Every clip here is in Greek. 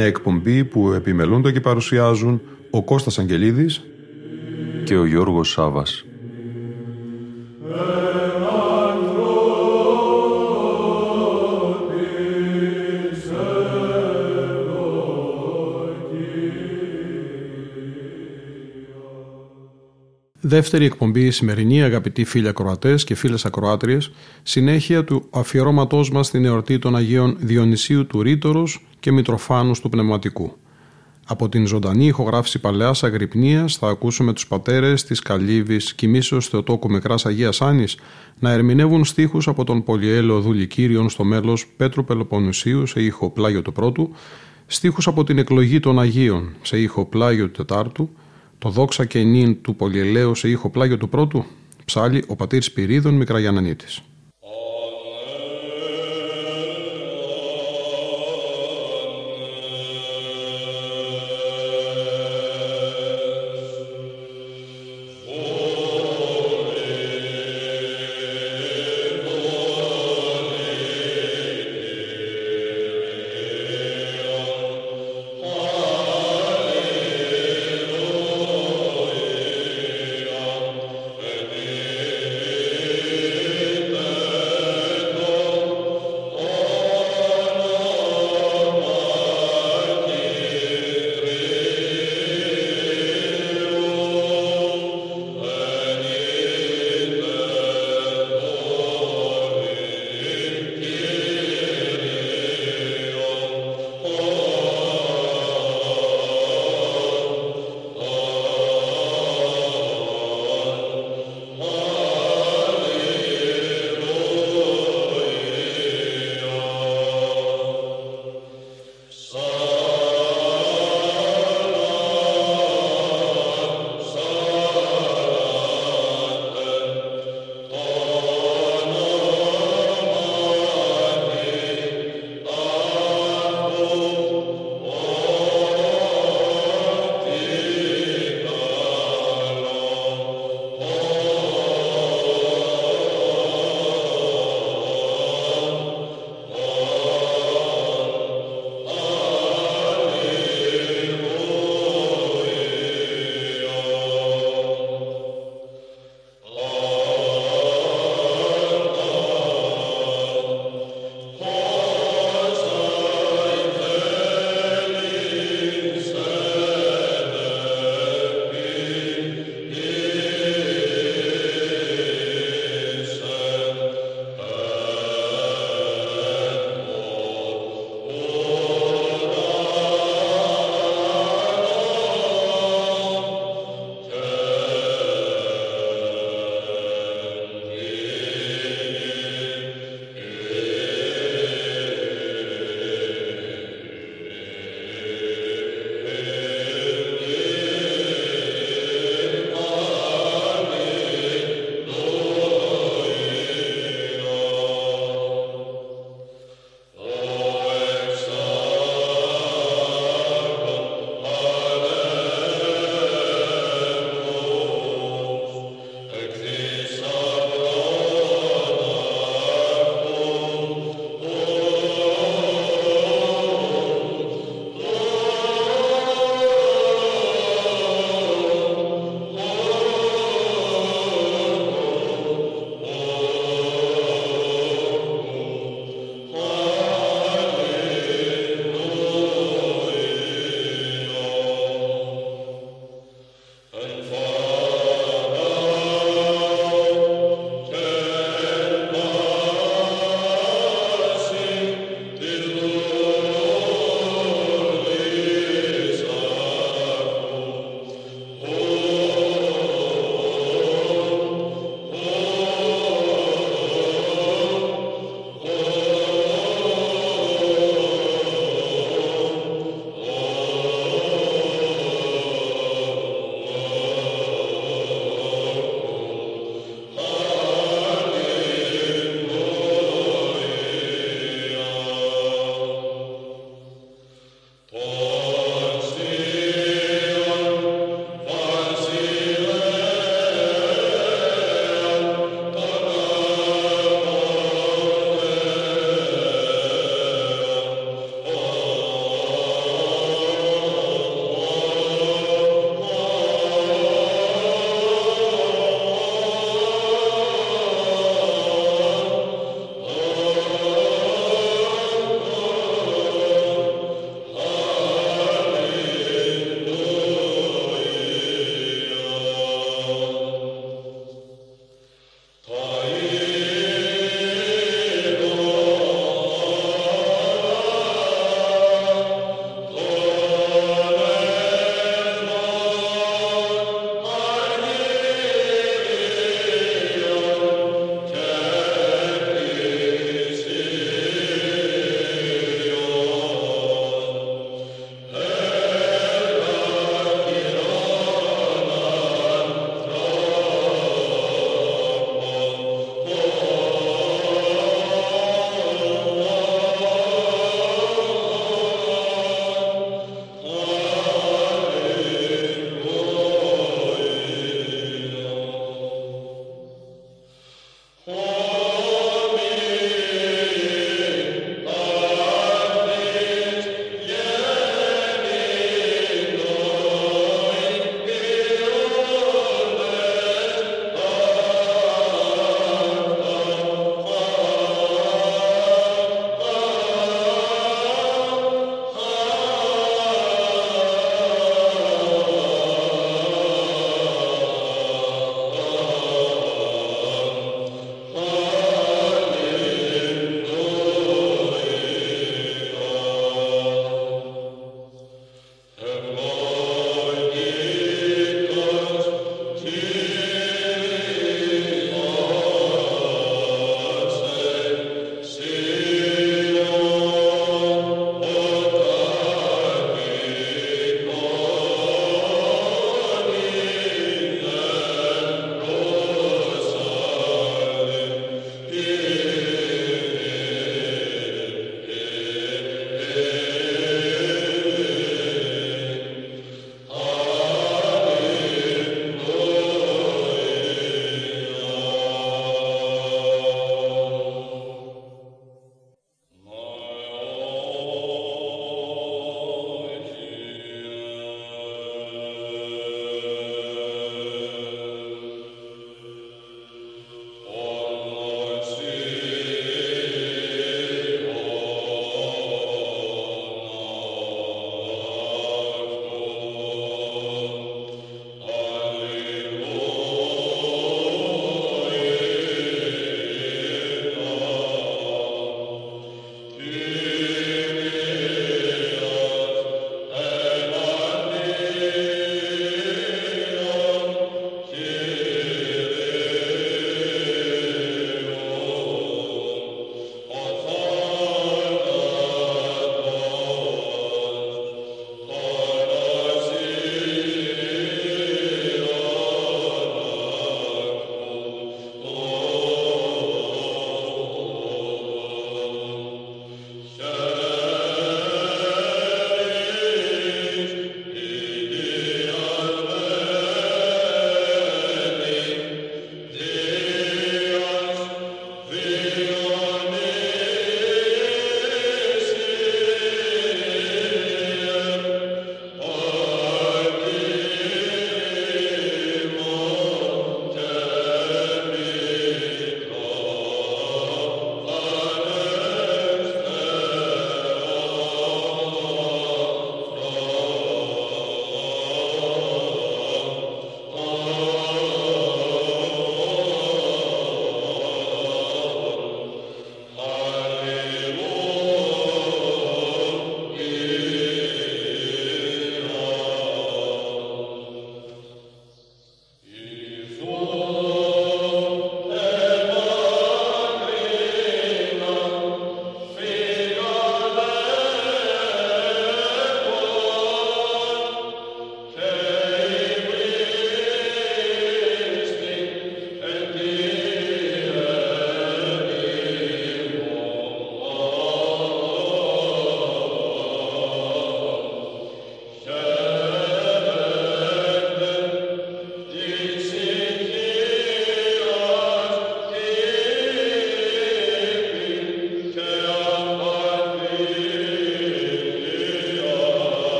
Μια εκπομπή που επιμελούνται και παρουσιάζουν ο Κώστας Αγγελίδης και ο Γιώργος Σάβας. Δεύτερη εκπομπή σημερινή, αγαπητοί φίλοι ακροατές και φίλες ακροάτριες, συνέχεια του αφιερώματός μας στην εορτή των Αγίων Διονυσίου του Ρήτορου και Μητροφάνους του Πνευματικού. Από την ζωντανή ηχογράφηση παλαιάς Αγρυπνίας θα ακούσουμε τους πατέρες της Καλύβης Κοιμήσεως Θεοτόκου Μικράς Αγίας Άνη να ερμηνεύουν στίχους από τον Πολυέλαιο Δουλικύριον στο μέλος Πέτρου Πελοποννησίου σε ήχο πλάγιο του πρώτου, στίχους από την εκλογή των Αγίων σε ήχο πλάγιο του τετάρτου, το δόξα και νυν του Πολυελαίου σε ήχο πλάγιο του πρώτου, ψάλει ο πατήρ Σπυρίδων Μικραγιανανίτης.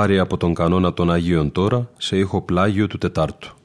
Πάρει από τον κανόνα των Αγίων τώρα σε ήχο πλάγιο του Τετάρτου.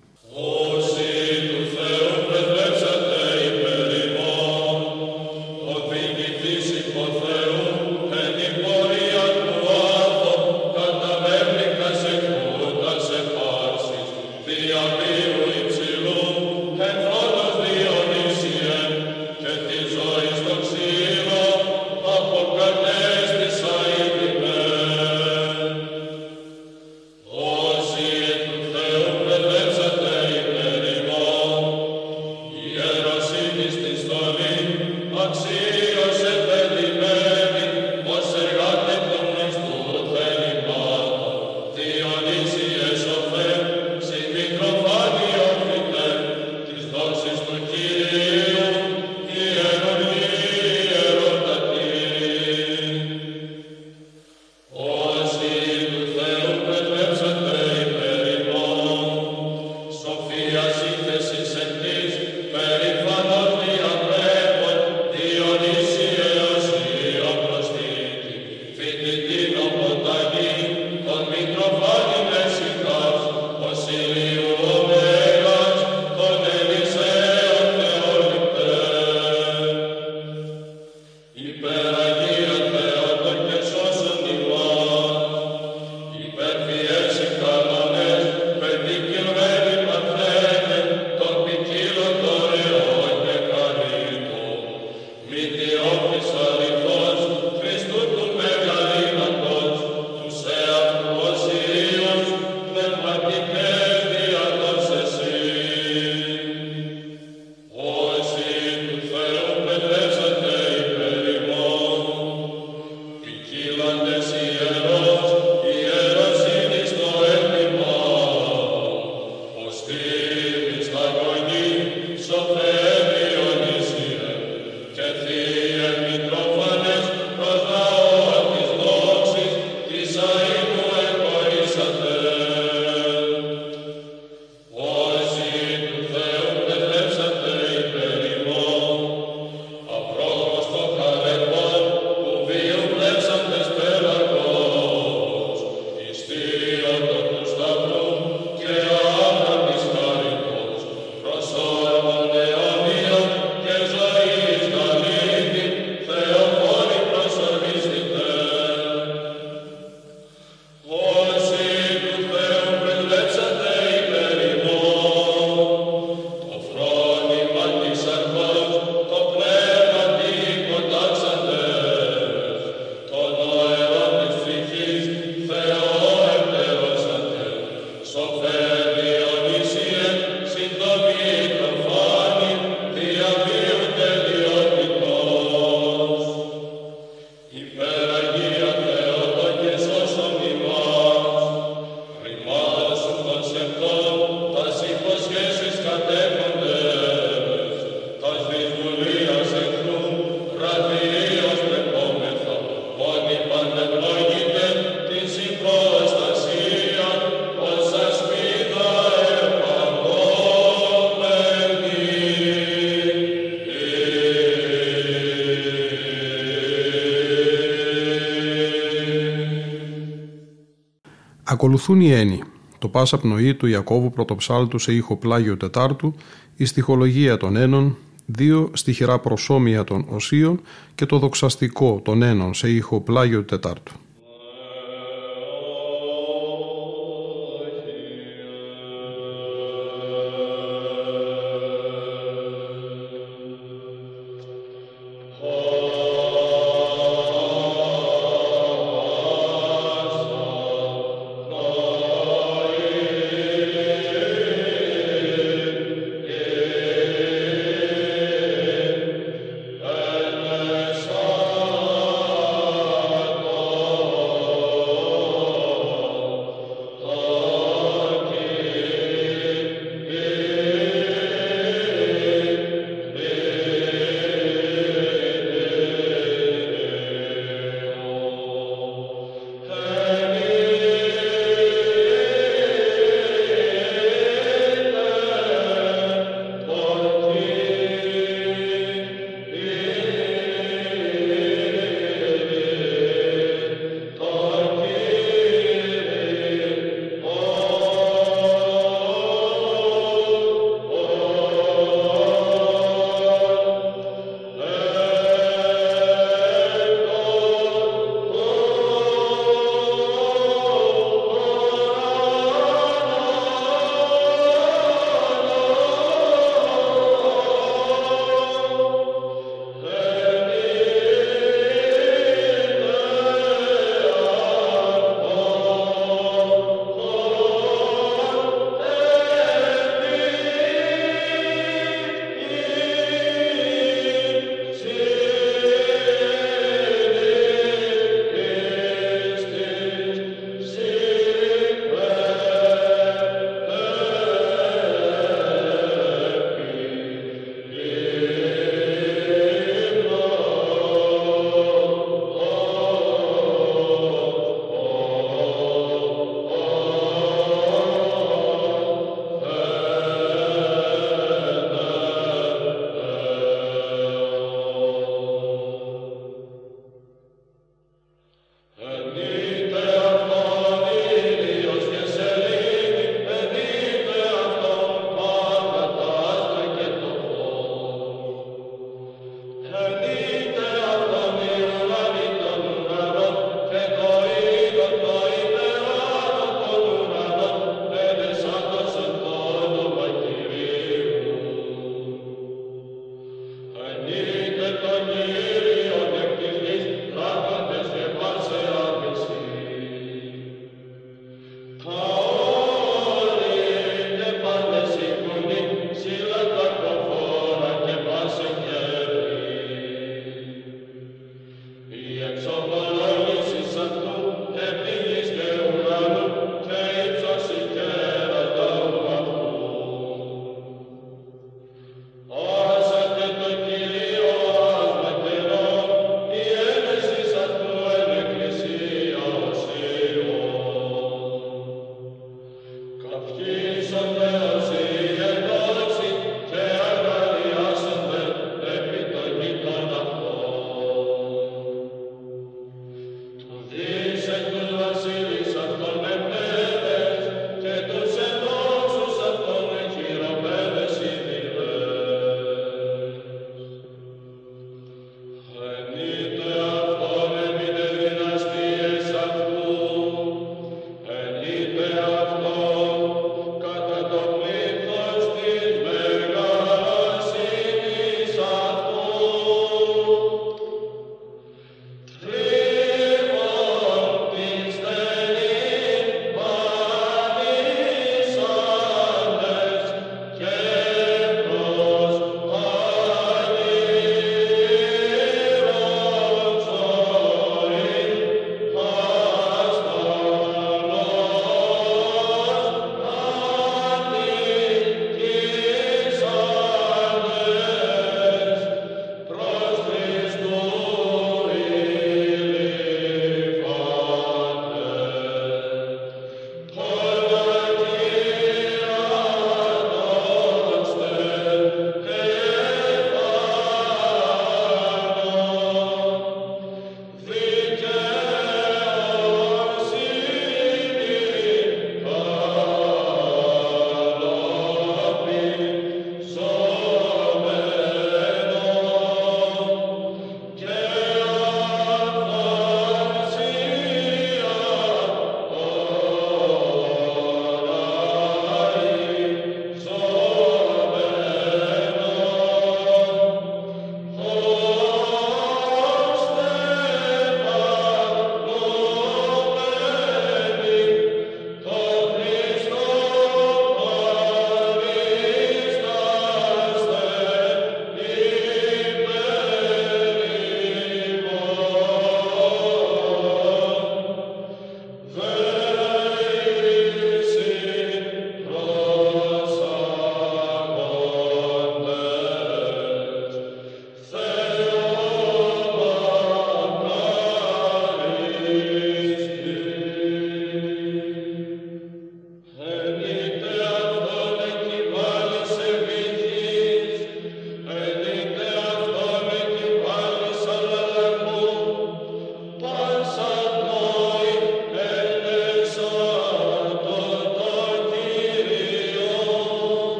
Ακολουθούν οι έννοι, το πάσα πνοή του Ιακώβου πρωτοψάλτου σε ήχο πλάγιο τετάρτου, η στοιχολογία των ένων, δύο στοιχειρά προσώμια των οσίων και το δοξαστικό των ένων σε ήχο πλάγιο τετάρτου.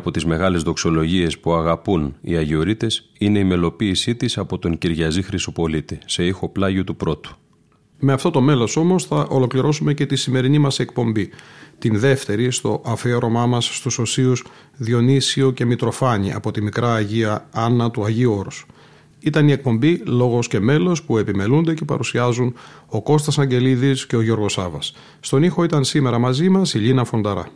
Από τις μεγάλες δοξολογίες που αγαπούν οι Αγιορείτες είναι η μελοποίησή της από τον Κυριαζή Χρυσοπολίτη σε ήχο πλάγιο του πρώτου. Με αυτό το μέλος όμως θα ολοκληρώσουμε και τη σημερινή μας εκπομπή, την δεύτερη στο αφιέρωμά μας στους οσίους Διονύσιο και Μητροφάνη από τη μικρά Αγία Άννα του Αγίου Όρους. Ήταν η εκπομπή «Λόγος και μέλος» που επιμελούνται και παρουσιάζουν ο Κώστας Αγγελίδης και ο Γιώργος Σάβας. Στον ήχο ήταν σήμερα μαζί μας η Λίνα Φονταρά.